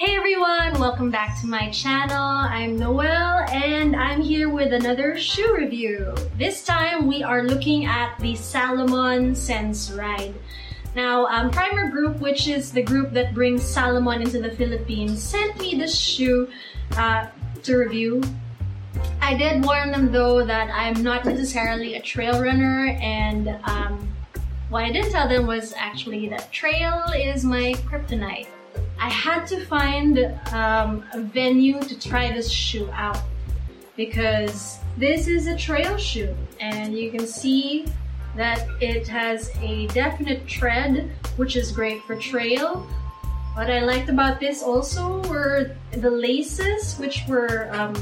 Hey everyone, welcome back to my channel. I'm Noelle and I'm here with another shoe review. This time we are looking at the Salomon Sense Ride. Now, um, Primer Group, which is the group that brings Salomon into the Philippines, sent me this shoe uh, to review. I did warn them though that I'm not necessarily a trail runner and um, what I didn't tell them was actually that trail is my kryptonite. I had to find um, a venue to try this shoe out because this is a trail shoe and you can see that it has a definite tread which is great for trail. What I liked about this also were the laces which were um,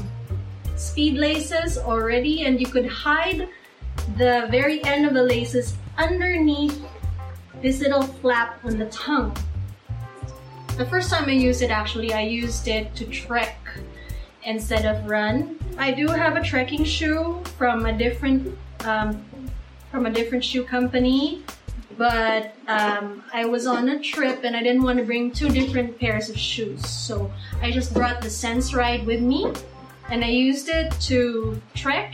speed laces already and you could hide the very end of the laces underneath this little flap on the tongue the first time I used it actually, I used it to trek instead of run. I do have a trekking shoe from a different um, from a different shoe company, but um, I was on a trip and I didn't want to bring two different pairs of shoes. So I just brought the Sense Ride with me and I used it to trek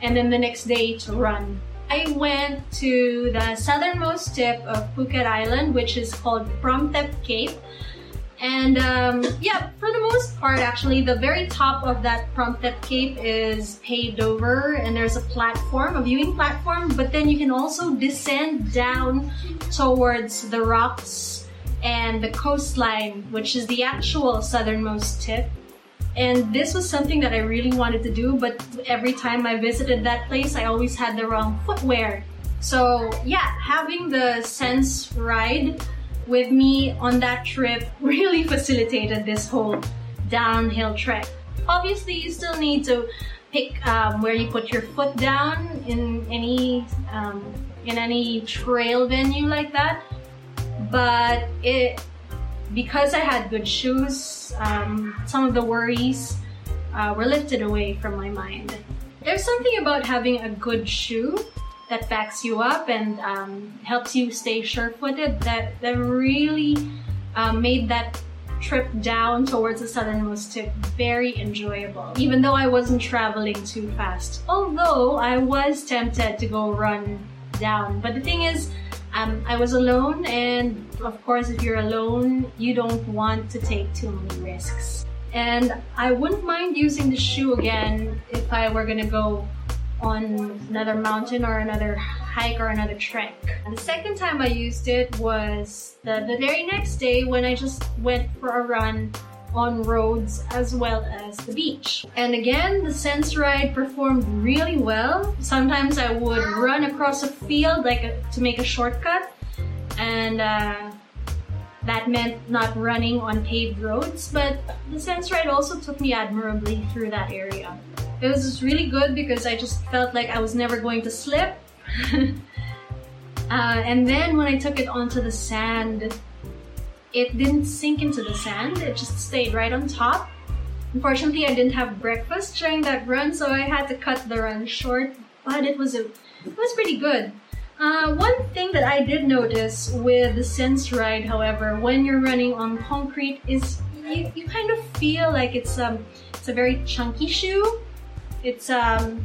and then the next day to run. I went to the southernmost tip of Phuket Island, which is called Promthep Cape. And um, yeah, for the most part, actually, the very top of that Promthep Cape is paved over and there's a platform, a viewing platform, but then you can also descend down towards the rocks and the coastline, which is the actual southernmost tip. And this was something that I really wanted to do, but every time I visited that place, I always had the wrong footwear. So yeah, having the Sense ride with me on that trip really facilitated this whole downhill trek. Obviously, you still need to pick um, where you put your foot down in any um, in any trail venue like that. But it because I had good shoes, um, some of the worries uh, were lifted away from my mind. There's something about having a good shoe that backs you up and um, helps you stay sure-footed that, that really um, made that trip down towards the southernmost tip very enjoyable, even though I wasn't traveling too fast. Although I was tempted to go run down. But the thing is, um, I was alone, and of course, if you're alone, you don't want to take too many risks. And I wouldn't mind using the shoe again if I were gonna go on another mountain or another hike or another trek. The second time I used it was the, the very next day when I just went for a run on roads as well as the beach. And again, the Sense Ride performed really well. Sometimes I would run across a field like a, to make a shortcut and uh, that meant not running on paved roads, but the Sense Ride also took me admirably through that area. It was really good because I just felt like I was never going to slip. uh, and then when I took it onto the sand, it didn't sink into the sand, it just stayed right on top. Unfortunately, I didn't have breakfast during that run, so I had to cut the run short, but it was, a, it was pretty good. Uh, one thing that I did notice with the Sense Ride, however, when you're running on concrete is you, you kind of feel like it's, um, it's a very chunky shoe. It's um,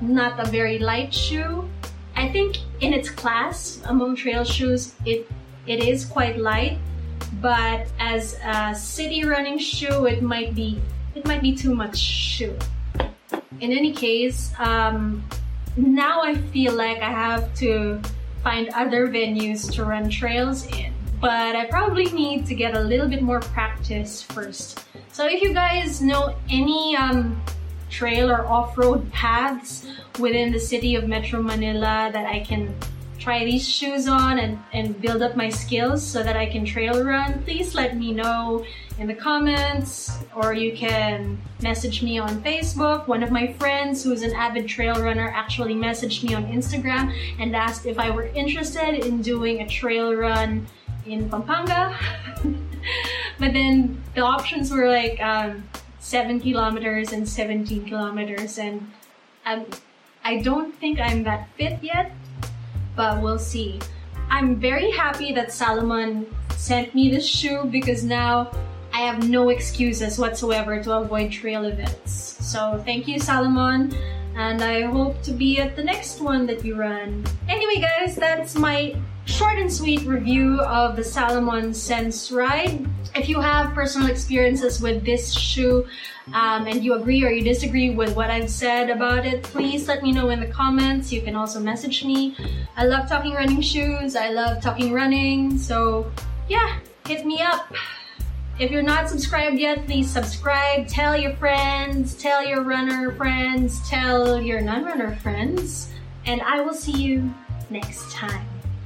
not a very light shoe. I think in its class among trail shoes, it it is quite light, but as a city running shoe, it might be it might be too much shoe. In any case, um, now I feel like I have to find other venues to run trails in, but I probably need to get a little bit more practice first. So if you guys know any um, trail or off-road paths within the city of Metro Manila that I can try these shoes on and, and build up my skills so that I can trail run, please let me know in the comments or you can message me on Facebook. One of my friends who's an avid trail runner actually messaged me on Instagram and asked if I were interested in doing a trail run in Pampanga. but then the options were like um, 7 kilometers and 17 kilometers and um, I don't think I'm that fit yet, but we'll see. I'm very happy that Salomon sent me this shoe because now I have no excuses whatsoever to avoid trail events. So thank you, Salomon, and I hope to be at the next one that you run. Anyway, guys, that's my short and sweet review of the Salomon Sense ride. If you have personal experiences with this shoe um, and you agree or you disagree with what I've said about it, please let me know in the comments. You can also message me. I love talking running shoes. I love talking running. So yeah, hit me up. If you're not subscribed yet, please subscribe. Tell your friends, tell your runner friends, tell your non-runner friends. And I will see you next time.